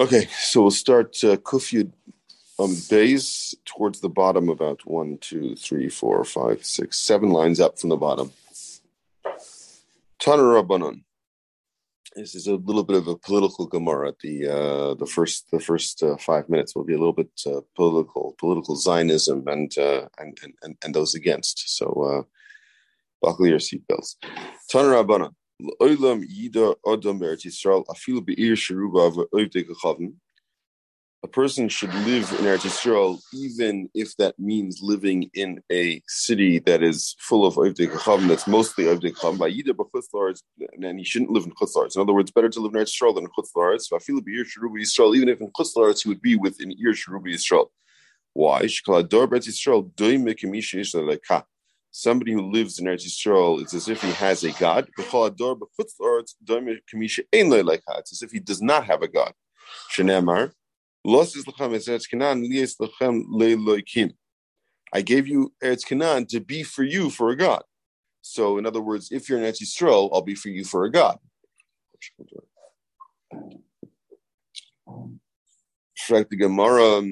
Okay, so we'll start uh, Kufyud um, towards the bottom, about one, two, three, four, five, six, seven lines up from the bottom. Tana Rabbanon. This is a little bit of a political Gemara. The uh, the first the first uh, five minutes will be a little bit uh, political, political Zionism and, uh, and, and and those against. So uh, buckle your seatbelts. Tana Rabbanon. A person should live in Eretz Yisrael even if that means living in a city that is full of Oivdei Kachavim, that's mostly Oivdei Kachavim. By yida b'chutzlar, and he shouldn't live in Chutz In other words, better to live in Eretz Yisrael than in Chutz La'aretz. Afilu be'ir Sheruba Yisrael, even if in Chutzlaretz he would be within Ir Sheruba Yisrael. Why? Somebody who lives in Eretz Yisrael, it's as if he has a God. It's as if he does not have a God. I gave you Eretz Canaan to be for you for a God. So, in other words, if you're in Eretz Yisrael, I'll be for you for a God. The Gemara,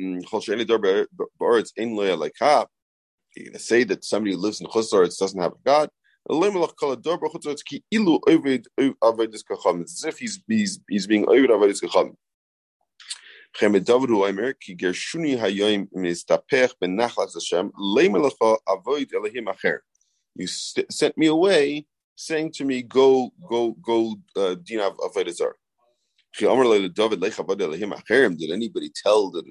you're going to say that somebody who lives in Chutzlaritz doesn't have a God. It's as if he's, he's, he's being Avedis Kacham. You sent me away, saying to me, go, go, go, uh, din. Did anybody tell the,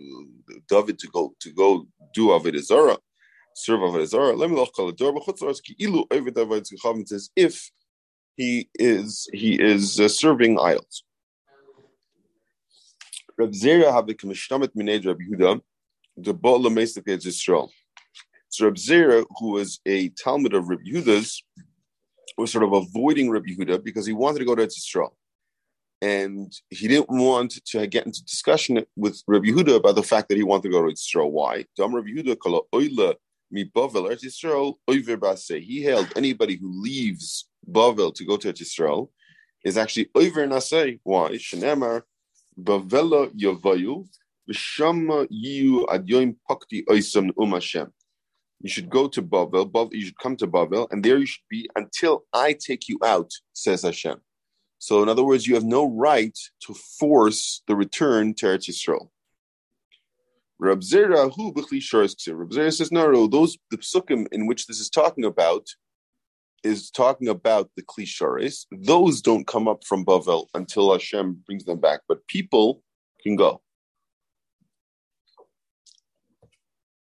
David to go to go do Avedizara? Serve avodah says if he is he is uh, serving idols. Reb Zera Yisrael. So who was a Talmud of Reb Yehuda's, was sort of avoiding Reb Yehuda because he wanted to go to Israel. And he didn't want to get into discussion with Reb Yehuda about the fact that he wanted to go to Israel. Why? Dam Reb Yehuda kala oila Bavel, Eretz Yisrael. He held anybody who leaves Bavel to go to Eretz Yisrael is actually Oiver Nase. Why? Shenemar, Bavela Yovayu, Vishama Yu Adyoim Pakti Oisam Um Hashem. You should go to Bavel, Bavel, you should come to Bavel, and there you should be until I take you out, says Hashem. So, in other words, you have no right to force the return to Eretz Yisrael. Rab Zera who b'chli sharis Rab Zera says no, no. Those the psukim in which this is talking about is talking about the klisharis. Those don't come up from Bavel until Hashem brings them back, but people can go.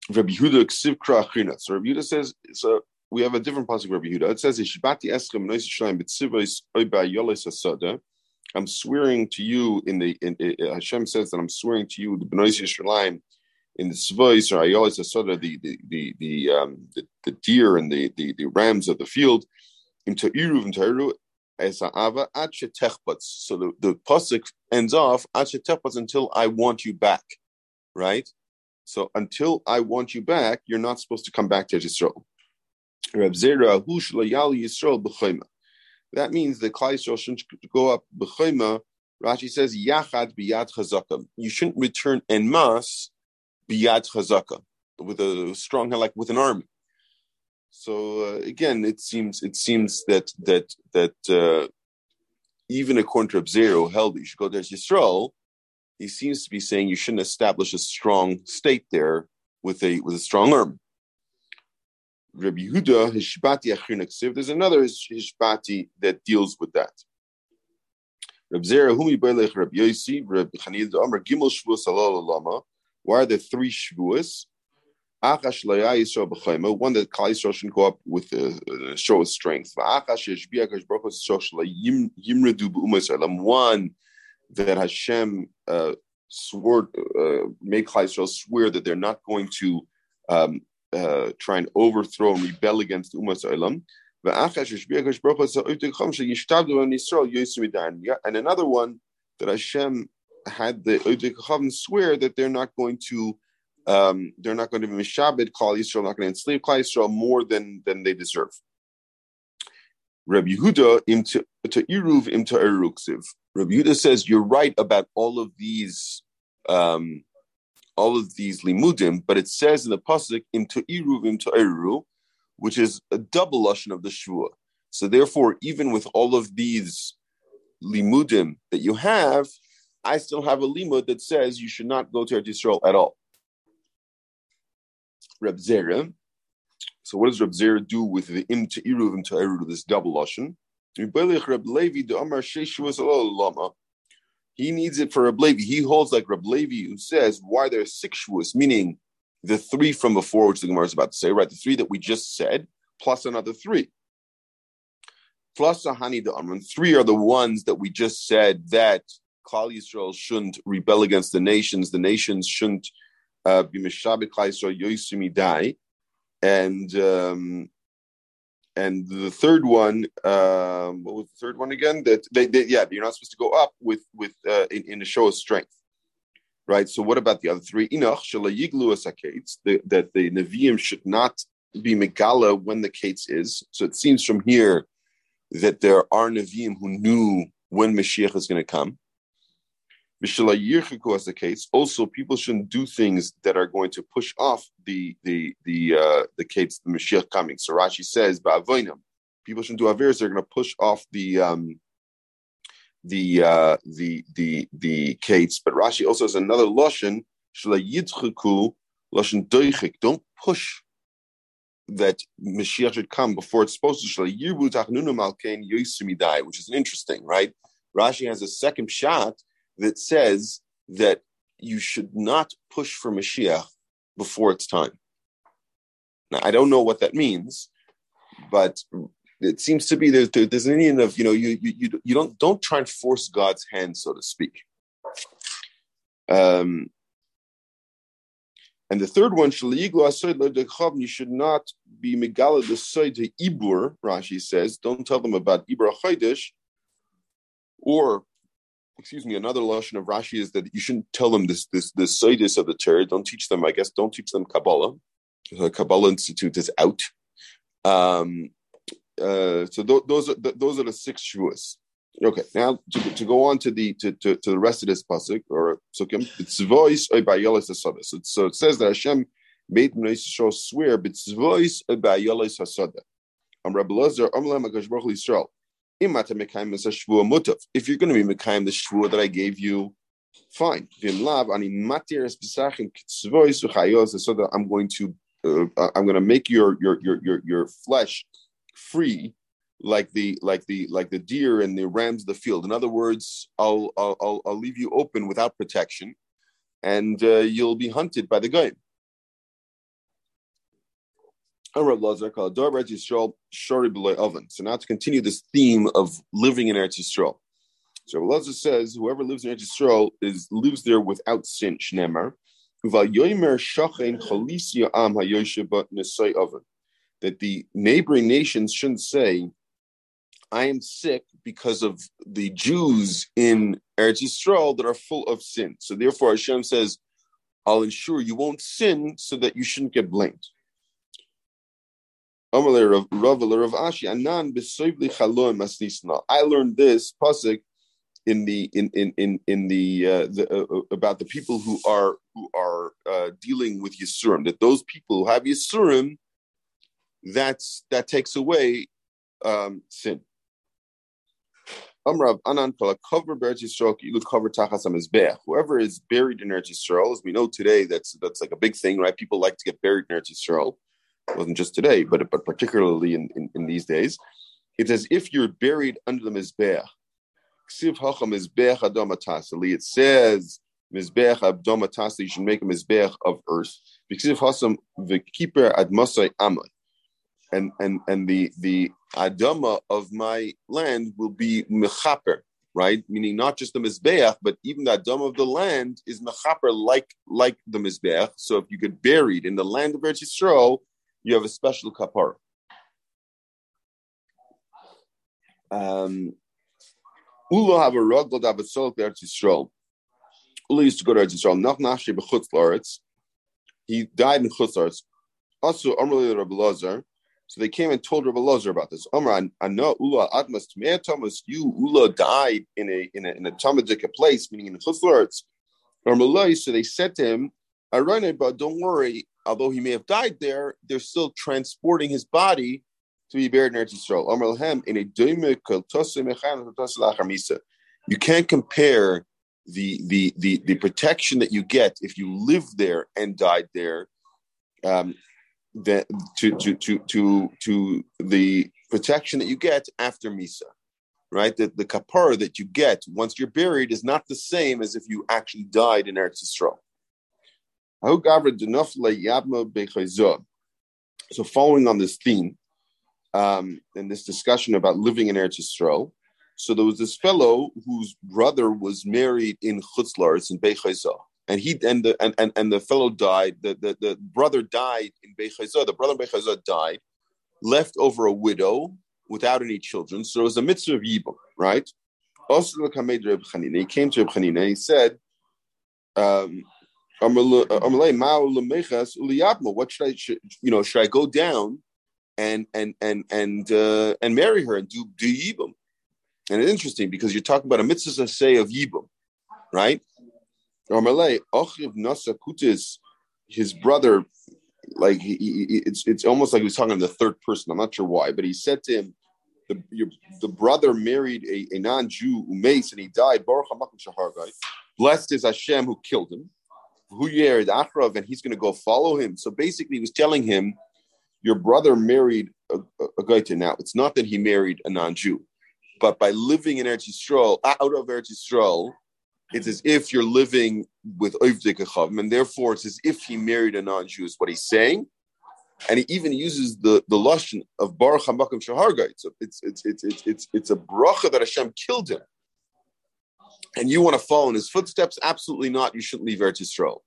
Rabbi krachina. So Rabbi Yehuda says so. We have a different passage of Rabbi Yehuda. It says. I'm swearing to you in the in, in, Hashem says that I'm swearing to you the Benois Yisraelim in the Svais or Ayolis Asoda the the the the, um, the the deer and the, the the rams of the field into Iruv and Tairu as Ava So the, the pasuk ends off Techpatz until I want you back, right? So until I want you back, you're not supposed to come back to Israel. That means the Klai Yisrael shouldn't go up b'chayma. Rashi says yachad biyad chazaka. You shouldn't return en masse biyad chazaka with a strong like with an army. So uh, again, it seems it seems that that that uh, even according to Zera held you should go there to Yisrael, he seems to be saying you shouldn't establish a strong state there with a with a strong arm. Rabbi Yehuda Hishbati Achir There's another Hishbati that deals with that. Rabbi Zera Humi Beilech Rabbi Yosi Rabbi Chanil Amar Gimel Shavuos Alal Lama. Why are there three B'chayma. One that Kal Yisrael shouldn't go up with a, a show of strength. One that Hashem uh, swore, uh, made Kal Yisrael swear that they're not going to um, uh, try and overthrow and rebel against Umas Olam. And another one that Hashem had the Oidei swear that they're not going to um, they're not going to be Mishabed, Klal Yisrael, not going to enslave Klal Yisrael more than, than they deserve. Rabbi Yehuda into to iruv im to eruksiv. Rabbi Yehuda says you're right about all of these, um, all of these limudim, but it says in the pasuk im to iruv im to eru, which is a double lashon of the shvua. So therefore, even with all of these limudim that you have, I still have a limud that says you should not go to Eretz Yisrael at all. Reb Zera. So what does Reb Zera do with the im to iruv im to eru, this double lashon? He needs it for Reb Levi. He holds like Reb Levi, who says why there are six meaning the three from before, which the Gemara is about to say, right? The three that we just said, plus another three. Plus Sahani the Amran. Three are the ones that we just said that Klal Yisrael shouldn't rebel against the nations. The nations shouldn't uh, be Meshabik Klal Yisrael Yoisumi die. And um, and the third one, um, what was the third one again? That they, they yeah, you're not supposed to go up with with uh, in, in a show of strength, right? So what about the other three? Enoch shalayiglu asakates that the neviim should not be megala when the kates is. So it seems from here that there are neviim who knew when Mashiach is going to come was the case. Also, people shouldn't do things that are going to push off the the the uh, the case, the Mashiach coming. So Rashi says. People shouldn't do averis. They're going to push off the um, the uh, the the the kates. But Rashi also has another lashon doichik. Don't push that Mashiach should come before it's supposed to. Which is interesting, right? Rashi has a second shot that says that you should not push for Mashiach before it's time. Now, I don't know what that means, but it seems to be there's, there's an Indian of, you know, you, you, you don't, don't try and force God's hand, so to speak. Um, and the third one, you should not be megala the side to ibur. Rashi says, don't tell them about ibur or excuse me, another lashon of Rashi is that you shouldn't tell them this this this sidis of the Torah. Don't teach them, I guess, don't teach them Kabbalah. The Kabbalah Institute is out. Um, uh, so th- those are th- those are the six shuas. Okay, now to, to go on to the to, to, to the rest of this pasuk or sukkim, it's voice So, so it says that Hashem made Yisrael swear, but voice by Yelis Hasada. I'm Rabbi Lazar, Amlam Akash Baruch Yisrael. If you're going to be Mekayim the Shvua that I gave you, fine. So that I'm going to uh, I'm going to make your your your your your flesh free like the like the like the deer and the rams of the field. In other words, I'll I'll I'll leave you open without protection, and uh, you'll be hunted by the guy. So now to continue this theme of living in Eretz Yisrael. So Lazar says, whoever lives in Eretz Yisrael is lives there without sin. Shnemer. That the neighboring nations shouldn't say, I am sick because of the Jews in Eretz Yisrael that are full of sin. So therefore Hashem says, I'll ensure you won't sin so that you shouldn't get blamed. I learned this pasuk in the in in in in the, uh, the uh, uh, about the people who are who are uh, dealing with yisurim. That those people who have yisurim, that's that takes away um, sin. Amrav Anan cover cover. Whoever is buried in Eretz Yisrael, as we know today, that's that's like a big thing, right? People like to get buried in Eretz Yisrael. Wasn't just today, but but particularly in, in, in these days. It's as if you're buried under the Mizbeach. It says Mizbeach Abdomatasli, you should make a Mizbeach of earth. And and and the the Adama of my land will be Mechaper, right? Meaning not just the Mizbeach, but even the Adama of the land is Mechaper like like the Mizbeach. So if you get buried in the land of Eretz Yisrael, you have a special kapara. Um, Ula have a ragdol davet sol Eretz Yisrael. Ula used to go to Yisrael. Nach nashri b'chutz He died in chutz Also, Amrli Rabbi Lazar. So they came and told Rabbi Lozer about this. Omar, I know Ula Atmas Thomas, you Ula died in a in a in a Talmudic place, meaning in. Or Malay, so they said to him, I run it, but don't worry, although he may have died there, they're still transporting his body to be buried in Eretz Yisrael. Omar Lahem in a You can't compare the, the the the protection that you get if you live there and died there um, that to to to to to the protection that you get after misa, right? That the kapara that you get once you're buried is not the same as if you actually died in Eretz Yisrael. So, following on this theme, um, and this discussion about living in Eretz Yisrael, so there was this fellow whose brother was married in Chutzlars in Beichayzah and he and the and, and, and the fellow died. The, the, the brother died in Bechazah. The brother in Bechazah died, left over a widow without any children. So it was a mitzvah of Yibam, right? Also, he came to Reb and he said, um, what should I, should, you know, should I go down and and and and uh, and marry her and do do yibum? And it's interesting because you're talking about a mitzvah say of yibum, right? his brother, like he, he, it's it's almost like he was talking to the third person. I'm not sure why, but he said to him, the your, the brother married a, a non-Jew umace and he died. Blessed is Hashem who killed him. Who married Achrav, and he's going to go follow him. So basically, he was telling him, your brother married a, a, a. Now, it's not that he married a non-Jew, but by living in Eretz Yisrael, out of Eretz Yisrael, it's as if you're living with Oivdik and therefore it's as if he married a non-Jew, is what he's saying. And he even uses the, the lashon of Baruch HaMakim Shaharga. It's it's, it's, it's, it's, it's, it's a bracha that Hashem killed him. And you want to follow in his footsteps? Absolutely not. You shouldn't leave Eretz Yisrael.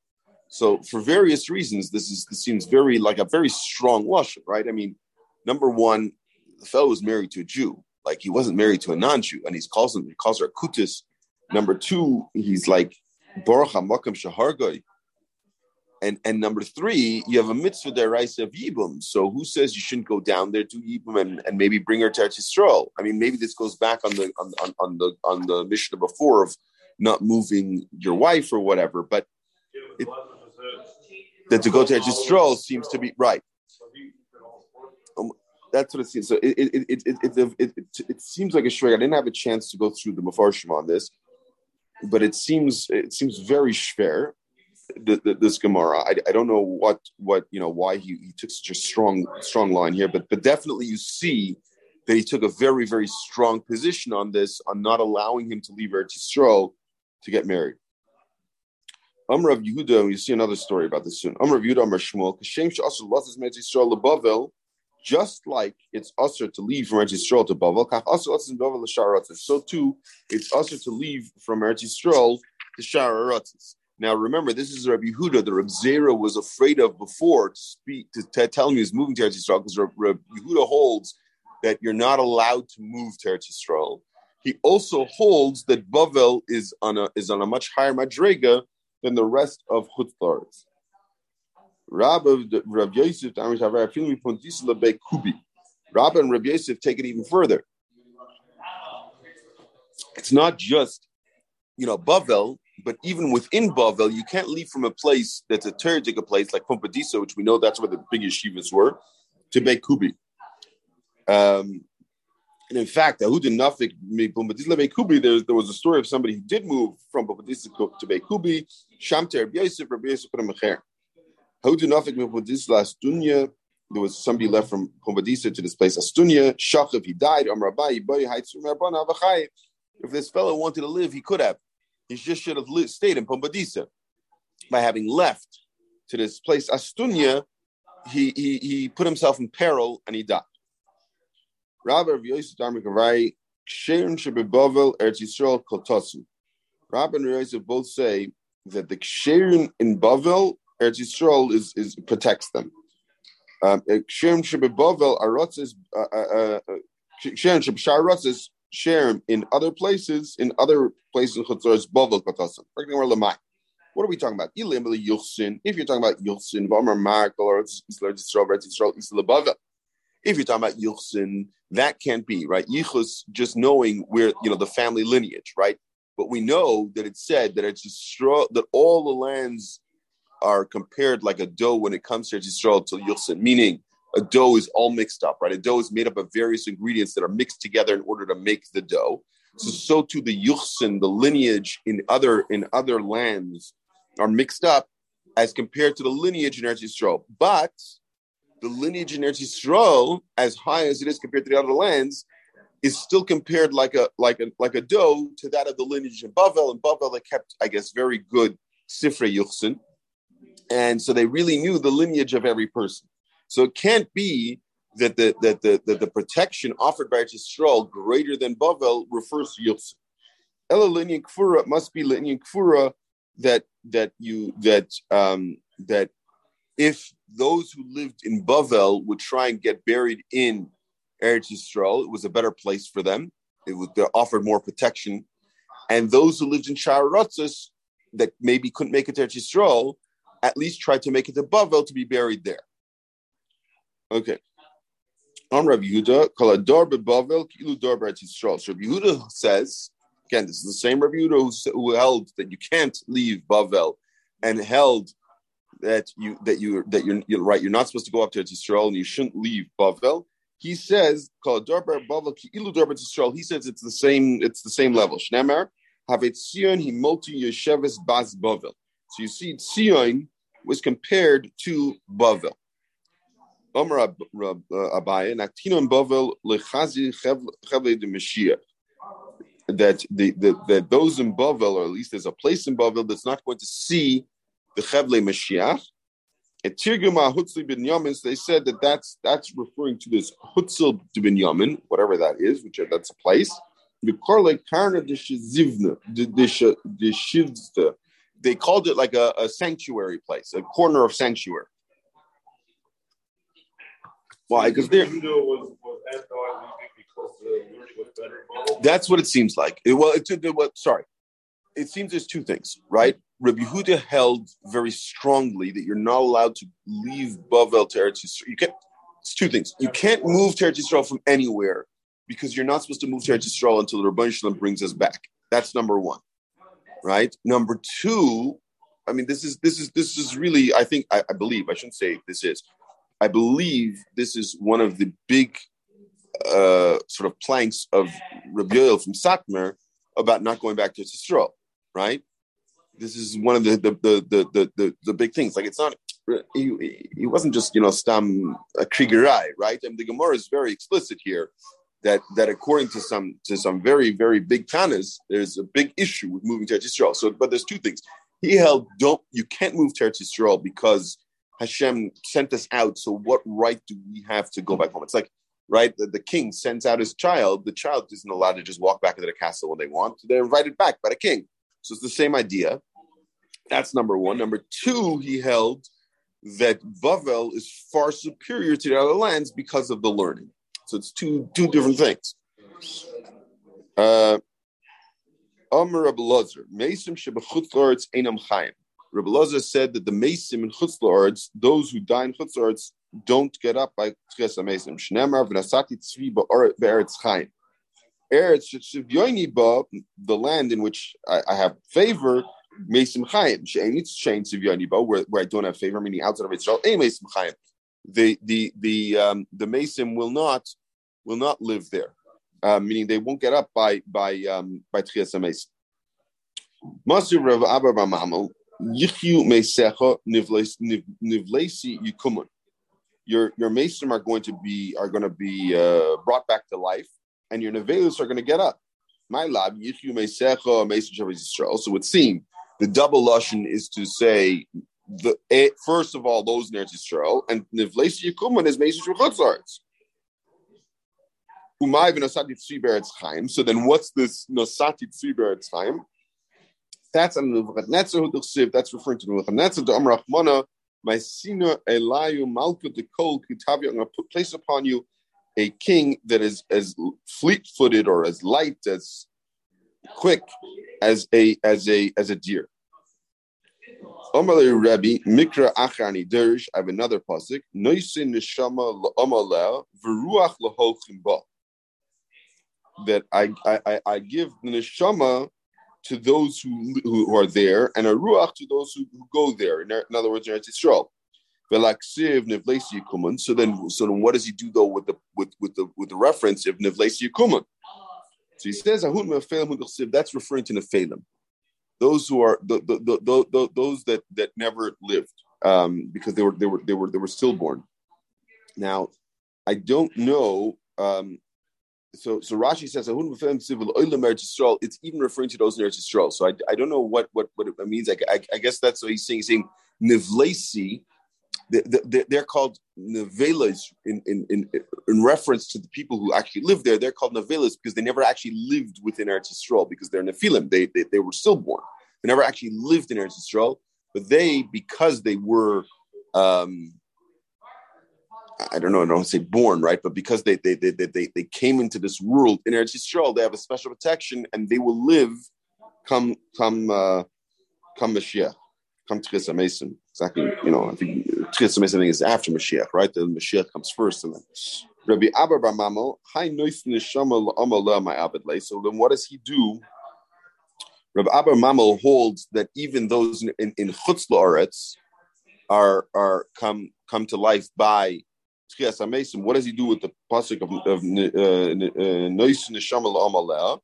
So for various reasons, this is this seems very like a very strong lashon, right? I mean, number one, the fellow was married to a Jew. Like he wasn't married to a non-Jew, and he calls him he calls her kutis, Number two, he's like Baruch Hamakam Shahargoy. And and number three, you have a mitzvah deraisa of Yibum. So who says you shouldn't go down there to Yibum and, and maybe bring her to Yisrael? I mean, maybe this goes back on the on, on, on the on the mission before of not moving your wife or whatever, but it, that to go to Yisrael seems to be right. Um, that's what it seems. So it it it it, it, it, it, it seems like a shwag. I didn't have a chance to go through the mafarshim on this but it seems it seems very schwer. this Gemara, I, I don't know what what you know why he, he took such a strong strong line here, but but definitely you see that he took a very very strong position on this on not allowing him to leave Eretz Yisrael to get married. Um, Amr of Yehuda, you see another story about this soon. Um, Amr of Yehuda, Amr Shmuel, Kashem Shasur Lotzes Metz Yisrael Lebavel, just like it's usher to leave from Eretz Yisrael to Bavel, so too it's usher to leave from Eretz Yisrael to Shara Now remember, this is Rabbi Yehuda, the Reb Zera was afraid of before to speak to, to tell him he was moving to Eretz Yisrael because Rabbi Yehuda holds that you're not allowed to move to Eretz Yisrael. He also holds that Bavel is on a is on a much higher madrega than the rest of Chutzlaritz. Rab Rav Yosef, Rab and Rav Yosef take it even further. It's not just, you know, Bavel, but even within Bavel, you can't leave from a place that's a Teretika place like Pumbedisa, which we know that's where the big yeshivas were, to Bekubi. Um, and in fact, Ahudin Nafik Bekubi, there, there was a story of somebody who did move from Pumbedisa to Bekubi, Shamter Yosef, Rabbi Yosef put him a there was somebody left from Pumbedisa to this place, Astunia. Shachav, he died. If this fellow wanted to live, he could have. He just should have stayed in Pumbedisa. By having left to this place, Astunia, he, he, he put himself in peril and he died. Rabbi of Yosef Darmikarai, Ksherim Shebebavel, Eretz Yisrael, Kotosu. Rabbi and Yosef both say that the Ksherim in Bavel Eretz Yisrael is, is protects them. Um, Shem Shebebavel Arotzes uh, uh, uh, Shem Shebsharatzes Shem in other places, in other places in Chutzor Bavel Katasim. What are we talking about? If you're talking about Yilsin, Vamar Mark, or Yisrael, Isla Bavel. If you're talking about Yuchsin, that can't be, right? Yichus, just knowing where, you know, the family lineage, right? But we know that it said that it's Yisrael, that all the lands are compared like a dough when it comes to Yisrael to Yuchsin, meaning a dough is all mixed up, right? A dough is made up of various ingredients that are mixed together in order to make the dough. So, mm. so too the Yuchsin, the lineage in other in other lands are mixed up as compared to the lineage in Eretz Yisrael. But the lineage in Eretz Yisrael, as high as it is compared to the other lands, is still compared like a like a like a dough to that of the lineage in Bavel. And Bavel they kept, I guess, very good Sifrei Yuchsin. And so they really knew the lineage of every person. So it can't be that the that the that the protection offered by Yisrael greater than Bavel refers to Yuchsin. Ela linyan kfura must be linyan kfura that that you that um that if those who lived in Bavel would try and get buried in Eretz Yisrael, it was a better place for them. It would offer more protection. And those who lived in Sharatzis that maybe couldn't make it to Eretz Yisrael, at least tried to make it to Bavel to be buried there. Okay. On Rabbi Yehuda, Kalador Bavel Kilu Dor Yisrael. So Rabbi Yehuda says, again, this is the same Rabbi Yehuda who, held that you can't leave Bavel and held that you that you that you're, you're right. You're not supposed to go up to Israel and you shouldn't leave Bavel. He says, "Called Darbar Bavel Ilu Darbar Israel." He says it's the same. It's the same level. Shnemer Havet Sion He Multi Yesheves Bas Bavel. So you see, Sion was compared to Bavel. Uh, Mashiach. That the, the that those in Bavel, or at least there's a place in Bavel that's not going to see the Chevle Mashiach. At Hutzli bin Yamin, they said that that's that's referring to this Hutzel bin Yamin, whatever that is, which that's a place. They called it like a, a sanctuary place, a corner of sanctuary. Why? Because they're. That's what it seems like. It, well, it, it, well, sorry. It seems there's two things, right? Rabbi Huda held very strongly that you're not allowed to leave Bavel to Eretz Yisrael. You can't. It's two things. You can't move to Eretz Yisrael from anywhere because you're not supposed to move to Eretz Yisrael until the Rabban Shalom brings us back. That's number one, right? Number two, I mean, this is this is this is really. I think I, I believe I shouldn't say this is. I believe this is one of the big uh, sort of planks of Rabbi Yoel from Satmar about not going back to Yisrael, right? this is one of the the the the the, the big things. Like it's not he, he wasn't just you know stam a kriegerei, right? And the Gemara is very explicit here that that according to some to some very very big tanas, there's a big issue with moving to Eretz. So, but there's two things. He held don't you can't move to Eretz because Hashem sent us out. So what right do we have to go back home? It's like right? The, the, king sends out his child. The child isn't allowed to just walk back into the castle when they want. They're invited back by the king. So it's the same idea. That's number one. Number two, he held that Bavel is far superior to the other lands because of the learning. So it's two two different things. Uh, Amr Rabbi Lazar, Mesim Shebechutz Einam Chaim. Rabbi Lazar said that the Mesim in Chutz those who die in Chutz don't get up by Tchias Mesim. Shnemar v'nasati tzvi ba'eretz Chaim. Eretz Shivyoini the land in which I, I have favor, Mesim Chaim. She'enitz Shein Sivyoni where where I don't have favor, meaning outside of Israel, a Mesim Chaim. The the the um, the Mesim will not will not live there, uh, meaning they won't get up by by um, by Tchias Rav Abba Bamamal Yichyu Mesecha Nivlesi Yikumun. Your your Mesim are going to be are going to be uh, brought back to life and your nevelus are going to get up. My lab, yichu meisecha Yisrael. So it would seem the double lashon is to say the first of all those in Eretz Yisrael and nivleis yikuman is beretz chaim. So then, what's this nosati beretz chaim? That's an Nebuchadnezzar who. That's referring to Nebuchadnezzar. The Amar Rachmana, my sina elayu malkut the kol kitavia. I'm going to place upon you a king that is as fleet-footed or as light as quick as a as a as a deer. Omalei Rabbi Mikra Achani Derish. I have another pasuk. Noisin neshama la'amaleh v'ruach laholchim ba. That I, I I give neshama to those who, who are there, and a ruach to those who, who go there. In, in other words, in Eretz Yisrael. So then, so then, what does he do though with the with with the with the reference of Nevlesi Kuman? So he says, That's referring to Nephilim, those who are the, the, the, the, those that that never lived um, because they were they were they were they were stillborn. Now, I don't know. Um, so so Rashi says it's even referring to those in Eretz Yisrael. So I, I don't know what what what it means. I, I, I guess that's what he's saying. He's saying Nivlesi they're called novelas in, in, in, in reference to the people who actually live there. They're called novelas because they never actually lived within Eretz Yisrael because they're Nephilim. They, they, they were stillborn. They never actually lived in Eretz Yisrael, but they, because they were, um, I don't know, I don't say born, right? But because they, they, they, they, they came into this world in Eretz Yisrael, they have a special protection and they will live come, come, uh, come Mashiach, come Tchisa Mason. Exactly, you know, I think Tchias Mesim is after Mashiach, right? The Mashiach comes first, and then Rabbi Abba Bar Mamo, Hi My Abed So then, what does he do? Rabbi Abba Mamo holds that even those in in, in Chutz La'aretz are are come come to life by Tchias Mesim. What does he do with the pasuk of, uh, Nois Neshama La'ama Le'a?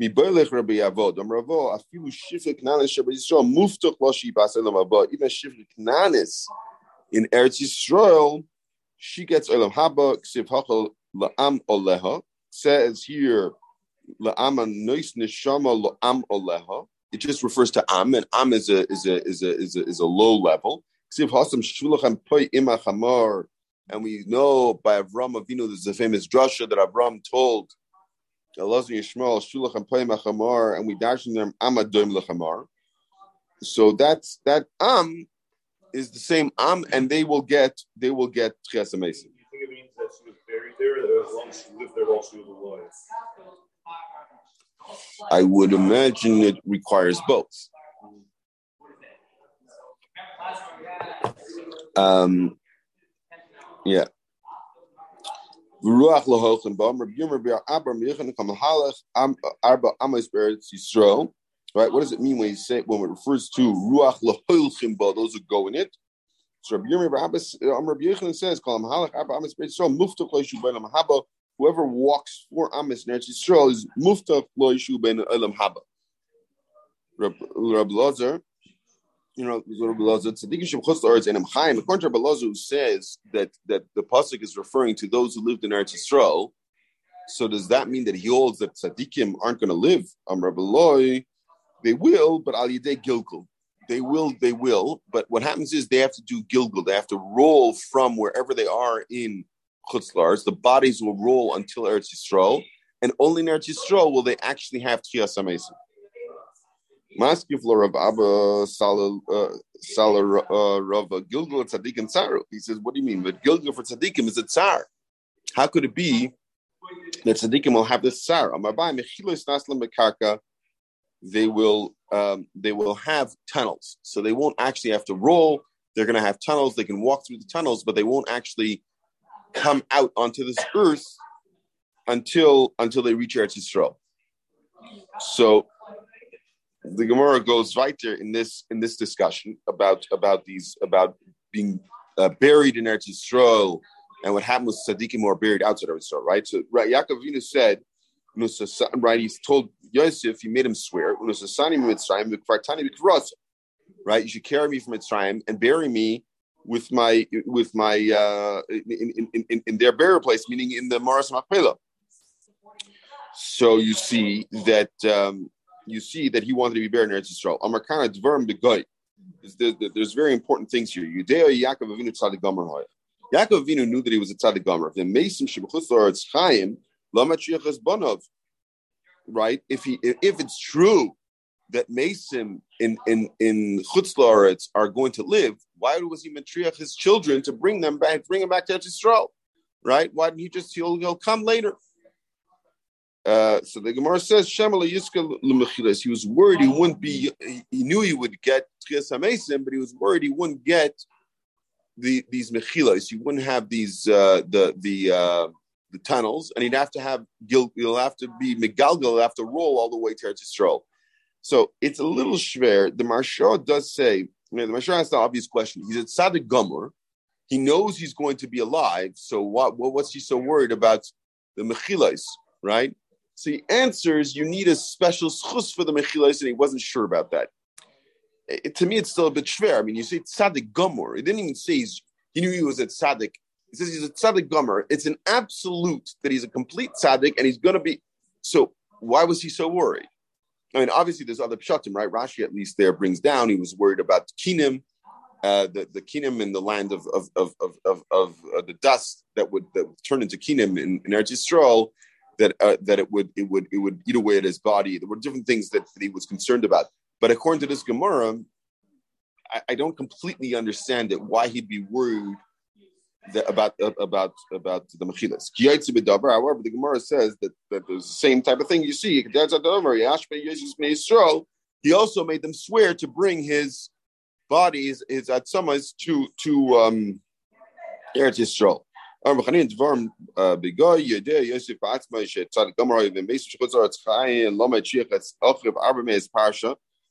Miboilech Rabbi Yavod, Am Ravo, Afilu Shifik Nanis Shabbat Yisrael, Muftach Loshi Baselam Abba, even Shifik Nanis in Eretz Yisrael, she gets Olam Haba, Ksiv Hachal La'am Oleha, says here, La'am Nois Neshama La'am Oleha. It just refers to Am, and Am is a is a is a is a, is a low level. Ksiv Hasam Shulachem Poi Imach Hamar, and we know by Avram Avinu, there's a famous drasha that Avram told Eliezer Yishmael Shulachem Poi Imach Hamar, and we dash in them Amadoim Lechamar. So that's that Am is the same Am, and they will get they will get Tchias Mason. You think it means that she was buried there, or as long as she lived there while she was alive? I would imagine it requires both. Um, yeah. Ruach lahochem bam Rabbi Yirmiyah Abram Yechon Kamal Halach Arba Amos Beretz Yisrael Right? What does it mean when you say when it refers to ruach lahoilchim ba? Those who go in it. So Rabbi Yirmiyah um, Rabbi Yochanan says, "Call him halach abba amis beit Yisrael muftach loishu ben haba." Whoever walks for amis in Eretz Yisrael is muftach loishu ben elam haba. Rabbi Lazar, you know, says that that the pasuk is referring to those who lived in Eretz Yisrael. So does that mean that he holds that tzaddikim aren't going to live? Um, Rabbi Loi, they will, but al yidei gilgul. They will, they will. But what happens is they have to do gilgul. They have to roll from wherever they are in chutzlars. The bodies will roll until Eretz Yisrael, and only in Eretz Yisrael will they actually have tchias Maskif Rav Abba Salah uh, Rav Gilgul Tzadikim Tzaru. He says, "What do you mean? But Gilgal for Tzadikim is a tsar. How could it be that Tzadikim will have this tsar? They will um, they will have tunnels. So they won't actually have to roll. They're going to have tunnels. They can walk through the tunnels, but they won't actually come out onto this earth until until they reach Eretz Yisrael. So the Gemara goes right there in this in this discussion about about these about being uh, buried in Eretz Yisrael and what happened with tzaddikim who are buried outside of Yisrael. Right. So right, Yaakov Avinu said right? He's told Yosef, he made him swear, right? You should carry me from Mitzrayim and bury me with my with my uh, in, in, in, in their burial place, meaning in the Maras Machpelah. So you see that um, you see that he wanted to be buried in Eretz Yisrael. Amarkana Dvarim Begoy. There's, very important things here. Yudea Yaakov Avinu Tzadik Gomer Hoya. Yaakov Avinu knew that he was a Tzadik Gomer. The Mason Shebechus Loretz Chaim Right? If he if it's true that Mason in in in Chutzlaritz are going to live, why was he matriach his children to bring them back, bring them back to Israel? Right? Why didn't he just he'll, he'll come later? Uh, so the Gemara says Shemala Yiska He was worried he wouldn't be. He knew he would get Tchias HaMesim, but he was worried he wouldn't get the these mechilas. He wouldn't have these uh, the the uh, the tunnels, and he'd have to have gil. He'll have to be megalgal. He'll have to roll all the way to Eretz Yisrael. So it's a little schwer. The Maharsha does say. You know, the Maharsha asked the obvious question. He's at Sadik Gomer. He knows he's going to be alive. So what, what what's he so worried about the mechilas, right? So he answers, you need a special schus for the mechilas, and he wasn't sure about that. It, to me, it's still a bit schwer. I mean, you say tzaddik gomer. It didn't even say he's, he knew he was a tzaddik. He says he's a tzaddik gomer. It's an absolute that he's a complete tzaddik, and he's going to be. So why was he so worried? I mean, obviously, there's other pshatim, right? Rashi at least there brings down. He was worried about kinim, uh, the the kinim in the land of of of of, of, of uh, the dust that would that would turn into kinim in, in Eretz Yisrael, that uh, that it would it would it would eat away at his body. There were different things that, he was concerned about. But according to this Gemara, I, I don't completely understand it. Why he'd be worried about uh, about about the mechilas. However, the Gemara says that, that there's the same type of thing you see. He also made them swear to bring his bodies, his atzamas, to to um, Eretz Yisrael. Uh,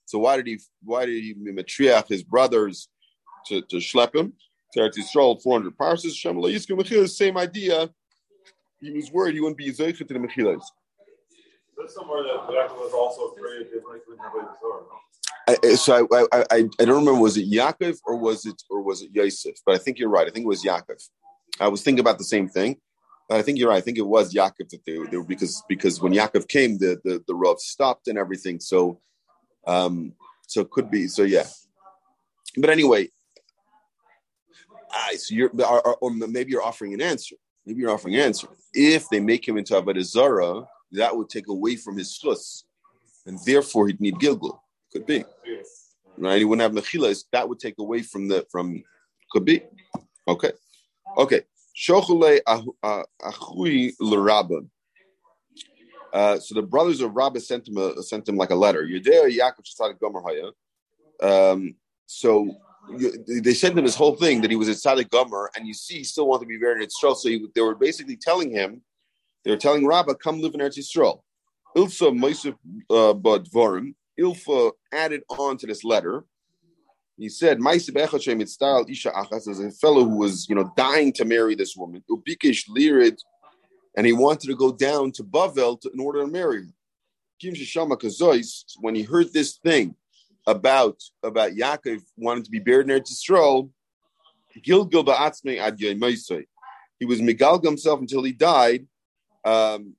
so why did he why did he matriach his brothers to, to schlep him? To Yisrael, 400 parses. Shem the same idea. He was worried he wouldn't be zeichet to the mechilas. That's somewhere that Rebecca was also afraid that like wouldn't have the Torah. I, so I, I, I, I don't remember was it Yaakov or was it or was it Yosef? But I think you're right. I think it was Yaakov. I was thinking about the same thing. I think you're right. I think it was Yaakov that they, they were because because when Yaakov came, the the the Rav stopped and everything. So um, so it could be. So yeah. But anyway, I so you're or, or, maybe you're offering an answer. Maybe you're offering an answer. If they make him into Avodah Zarah, that would take away from his shus, and therefore he'd need Gilgul. Could be. Right? He wouldn't have mechilas. That would take away from the from. Could be. Okay. Okay. Shochule achui l'rabba. Uh, so the brothers of Rabbah sent him a, sent him like a letter. Yudea Yaakov Gomer Haya. Um, so you, they sent him this whole thing that he was a Tzaddik Gomer, and you see, he still wanted to be buried in Yisrael. So he, they were basically telling him, they were telling Rabbah, come live in Eretz Yisrael. Ilfa Moisef uh. Ilfa added on to this letter. He said, as a fellow who was, you know, dying to marry this woman. Ubikesh Lirid and he wanted to go down to Bavel to, in order to marry her. Kim Shishama Kazois, when he heard this thing about about Yaakov wanting to be buried in Eretz Yisrael, Gilgil ba'atzmei ad He was Migalga himself until he died, um,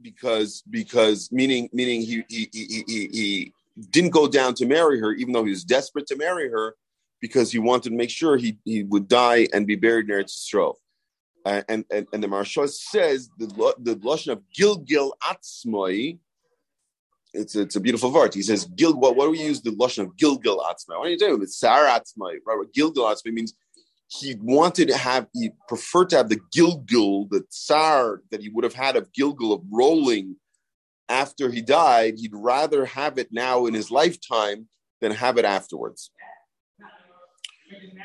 because because meaning meaning he he, he he he didn't go down to marry her, even though he was desperate to marry her, because he wanted to make sure he, he would die and be buried near Yisrael. Uh, and, and, and the Maharsha says the the lashon of Gilgil Atzmai. It's it's a beautiful word. He says Gil. What, what do we use the lashon of Gilgil Atzmai? What are you doing with Sar Atzmai? Right, Gilgil Atzmai means he wanted to have. He preferred to have the Gilgil, the Tsar that he would have had of Gilgil of rolling after he died. He'd rather have it now in his lifetime than have it afterwards.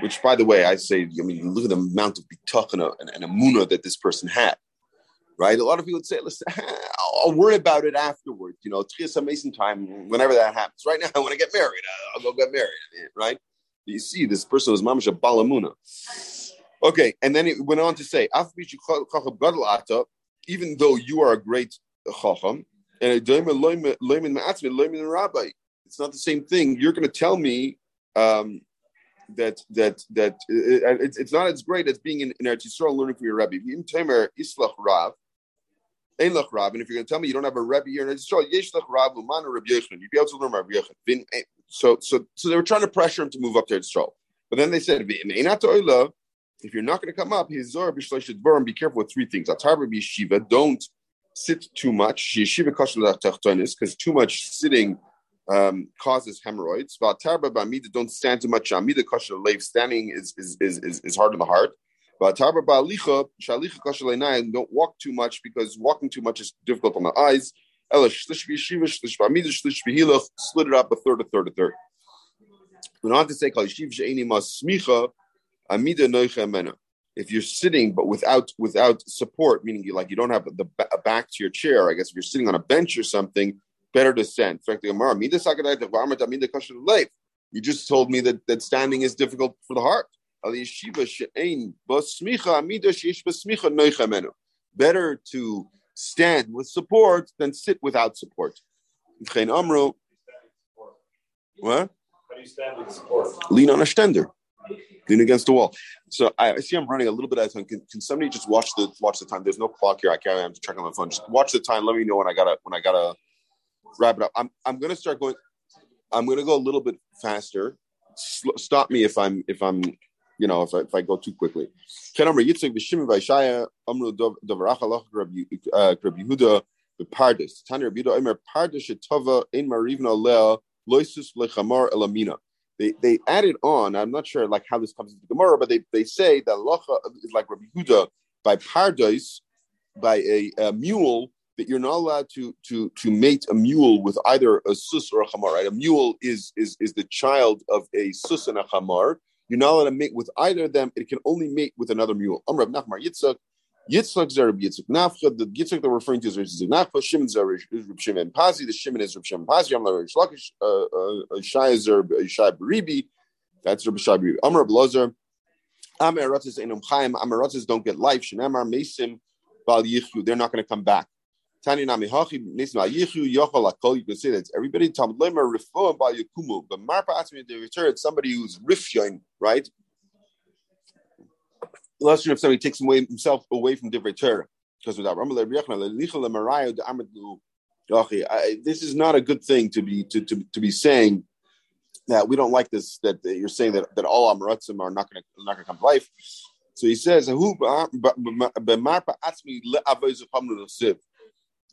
Which, by the way, I say, I mean, look at the amount of bitachana and, and amuna that this person had, right? A lot of people would say, listen, I'll worry about it afterwards, you know, Tchias Mason time, whenever that happens. Right now, I want to get married, I'll go get married, right? You see, this person was mamash balamuna. Okay, and then it went on to say, even though you are a great chacham, and rabbi. it's not the same thing. You're going to tell me um, that that that uh, it's, it's not as great as being in, in Eretz Yisrael learning from your Rebbe. In Tamer Islach Rav, Einlach Rav, and if you're going to tell me you don't have a Rebbe here in Eretz Yisrael, Yeshlach Rav Uman or Yechon, you'd be able to learn Rebbe Yechon. Eh, so so so they were trying to pressure him to move up to Eretz Yisrael, but then they said, if you're not going to come up, his Zor B'Shleishit be careful with three things. Atar Yeshiva, don't sit too much. Because too much sitting um, causes hemorrhoids. Ba'amida, don't stand too much. Standing is, is, is, is, hard on the heart. Leinayin, don't walk too much because walking too much is difficult on the eyes. Split it up a third, a third, a third. Went on to say, "Kol yeshiv she'eni masmicha amida noicha mena." If you're sitting but without without support, meaning you like you don't have the back to your chair, I guess if you're sitting on a bench or something, better to stand. In fact, the Gemara, "Mida sakadai tevarmat amida kasher leif." You just told me that, that standing is difficult for the heart. Al yeshiva she'ein basmicha amida she'ish basmicha noicha mena. Better to stand with support than sit without support. What? How do you stand with support? Lean on a stender. Lean against the wall. So I, I see I'm running a little bit out of time. Can, can somebody just watch the watch the time? There's no clock here. I can't. I'm checking my phone. Just watch the time. Let me know when I gotta when I gotta wrap it up. I'm I'm gonna start going. I'm gonna go a little bit faster. Sl- stop me if I'm if I'm you know if I, if I go too quickly. V'Ishaya Amru uh, Yehuda Rab Yehuda Omer Shetova Marivna Lea Loisus Lechamar Elamina. They they added on. I'm not sure like how this comes into Gemara, but they, they say that Lacha is like Rabbi Yehuda by Pardes by a, a mule that you're not allowed to to to mate a mule with either a sus or a chamar. Right? A mule is is is the child of a sus and a chamar. You're not allowed to mate with either of them. It can only mate with another mule. Amr Rav Nachmar Yitzchak. Yitzchak Zer Rabbi Yitzchak Nafcha. The Yitzchak they're referring to is Yitzchak Nafcha. Shimon Zer is Rabbi Shimon Pazi. The Shimon is Rabbi Shimon Pazi. Amr Rabbi Shlakish. uh, uh, Shai Zer Shai Baribi. That's Rabbi Shai Baribi. Amr Rabbi Lozer. Amaratzis Einam Chaim. Amaratzis don't get life. Shenamar Mesim Bal Yichu. They're not going to come back. Tani Nami Hachi Mesim Bal Yichu Yochal Akol. You can say that everybody. Talmud Lemer Rifo Bal Yakumu. But Marpa Asmi they return. Somebody who's rifyon, right? Less if somebody takes away himself away from different Torah. Because. This is not a good thing to be to, to, to be saying that we don't like this. That you're saying that, that all Amaratzim are not going to not going to come to life. So he says, "Who b'marpa atzmi le'avoz v'chamnu nosiv."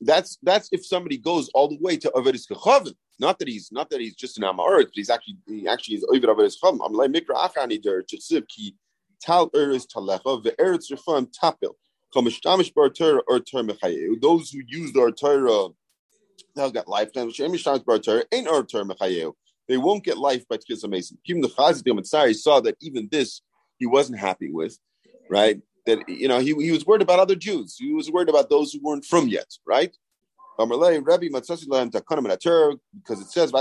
That's that's if somebody goes all the way to Avedis Kechavim. Not that he's not that he's just an Amaret, but he's actually he actually is Ovid Avedis Kechavim. I'm like Mikra Achani der Chesiv ki tal eretz talecha ve'eretz refam tapil. Chomishtamish bar Torah or Torah. Those who use our Torah, they'll get life. Chomishtamish bar Torah ain't our Torah mechayehu. They won't get life by Tkisa Mason. Even the Chazid Mitzari saw that even this he wasn't happy with, right? That you know he, he was worried about other Jews. He was worried about those who weren't from yet, right? Because it says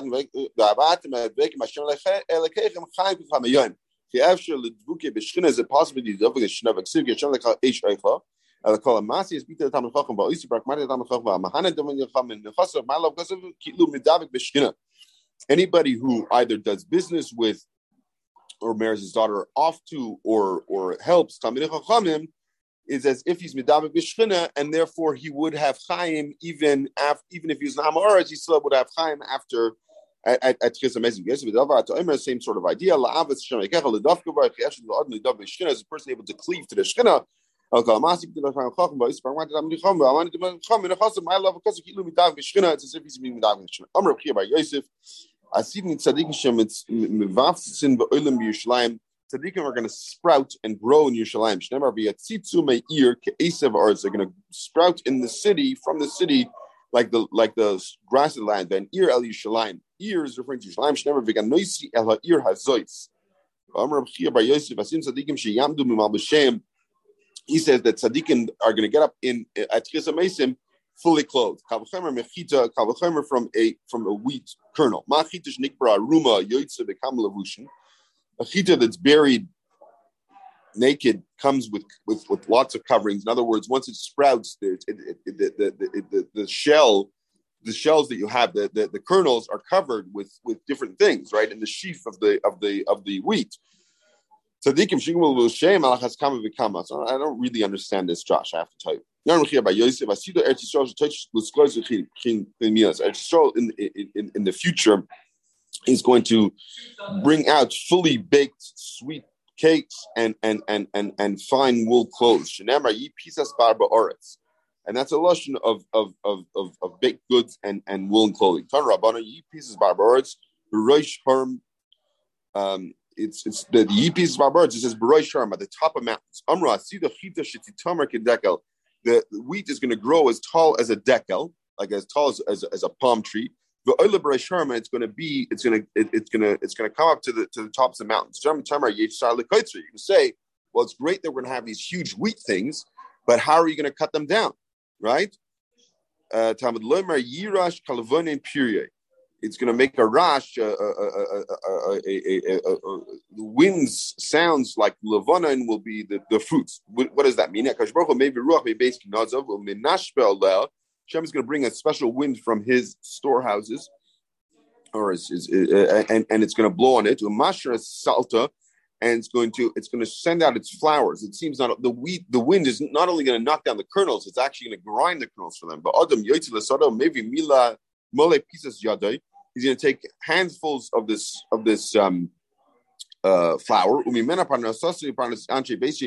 anybody who either does business with or marries his daughter off to or or helps is as if he's medavik b'shchina, and therefore he would have chaim even after, even if he was an Amoritz, he still would have chaim after at at Amazing. Yes, with same sort of idea. Is a person able to cleave to the Shchina. El Kol Masik B'Dav Chacham Ba'Is Bar Mati Tam Licham Ba'Amani Tam Licham and Chasam I love because Kilu Midav B'Shchina. It's as if he's being Midav B'Shchina. Omer B'Chia Bar Yosef. Asidim tzaddikim shem it's mivavtsin ba'olam b'Yerushalayim. Tzaddikim are going to sprout and grow in Yerushalayim. Shnemar v'yatzitzu me'ir ke'esev arz. They're going to sprout in the city, from the city, like the like the grassy land. Then ear el Yerushalayim. Ir is referring to Yerushalayim. Shnemar v'ganoisi el mimal b'shem. He says that tzaddikim are going to get up in at Chisa fully clothed. From a from a wheat kernel. A chita that's buried naked comes with, with with lots of coverings. In other words, once it sprouts, it, it, it, the, the, the, the shell, the shells that you have, the, the, the kernels are covered with with different things, right? In the sheath of the of the of the wheat. Tzadikim shigmul l'shem alachas kama v'kama. So I don't really understand this, Josh. I have to tell you. In, in in the future is going to bring out fully baked sweet cakes and and and and and fine wool clothes. Barba. And that's a lotion of of, of, of, of baked goods and, and woolen clothing. Tan Rabbana yi pieces barba oretz. Roish harm um, it's it's the, Yipis of our birds. It says Baroy Sharm at the top of mountains. Amra see the chita. The wheat is going to grow as tall as a dekel, like as tall as, as, as a palm tree. It's going to be, it's going to, it, it's going to, it's going to come up to the to the tops of the mountains. You can say, well, it's great that we're going to have these huge wheat things, but how are you going to cut them down, right? Uh, Talmud Lomer Yirash Kalavonin Purye. It's going to make a rash. Uh, uh, the winds sounds like Lavonin will be the, the fruits. What, what does that mean? Maybe Ruach maybe Shem is going to bring a special wind from his storehouses, or uh, and, and it's going to blow on it. Umashra salta, and it's going to it's going to send out its flowers. It seems not the wheat the wind is not only going to knock down the kernels, it's actually going to grind the kernels for them. But Adam maybe mila mole pieces. He's going to take handfuls of this of this um, uh, flour. He'll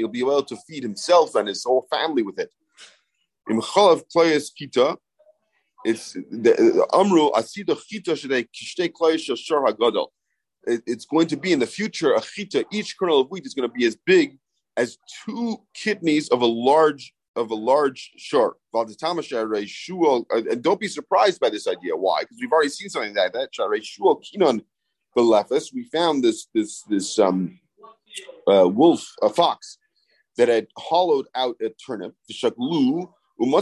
be able to feed himself and his whole family with it. Kita. It's the amru asida chita shadei kishtei kloyes shor hagadol it's going to be in the future a chita. Each kernel of wheat is going to be as big as two kidneys of a large of a large shark. And don't be surprised by this idea. Why? Because we've already seen something like that. We found this this this um, uh, wolf, a fox, that had hollowed out a turnip. And,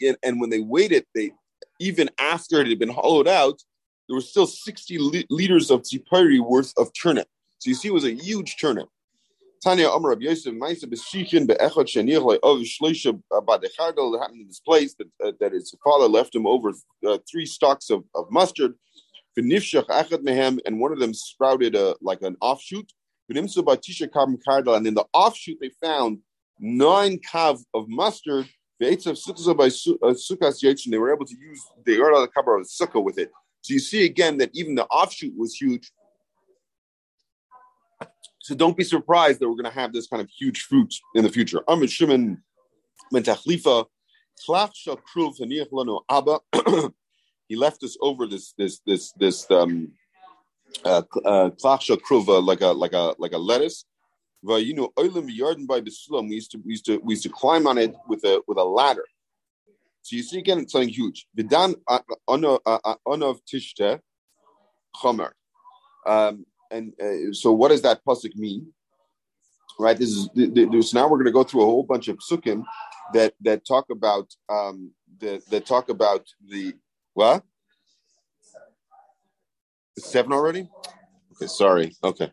and, and when they waited, they even after it had been hollowed out, there was still 60 li- liters of Tzippori worth of turnip. So you see, it was a huge turnip. Tanya Amar Rabbi Yosef Ma'isa B'Shichin Be'echad Sheniach Le'ov Shloisha Ba'dechagel happened in this place that, uh, that his father left him over uh, three stalks of, of mustard. V'nifshach Echad Mehem, and one of them sprouted a, like an offshoot. V'nimsu Ba'tisha Karbon Kardal, and in the offshoot they found nine kav of mustard. Uh, they were able to use the the cover of Sukkah with it. So you see again that even the offshoot was huge. So don't be surprised that we're going to have this kind of huge fruit in the future. Amr Shimon Mentachlifa, he left us over this this this this um uh, uh like a like a like a lettuce. You know, oilim yarden by We used to we used to we used to climb on it with a with a ladder. So you see again it's something huge. Vidan onov tishte chomer. Um, and uh, so what does that pasuk mean? Right. This is this, now we're going to go through a whole bunch of sukkim that that talk about um, that that talk about the what seven already. Okay, sorry. Okay.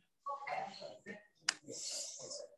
Yes.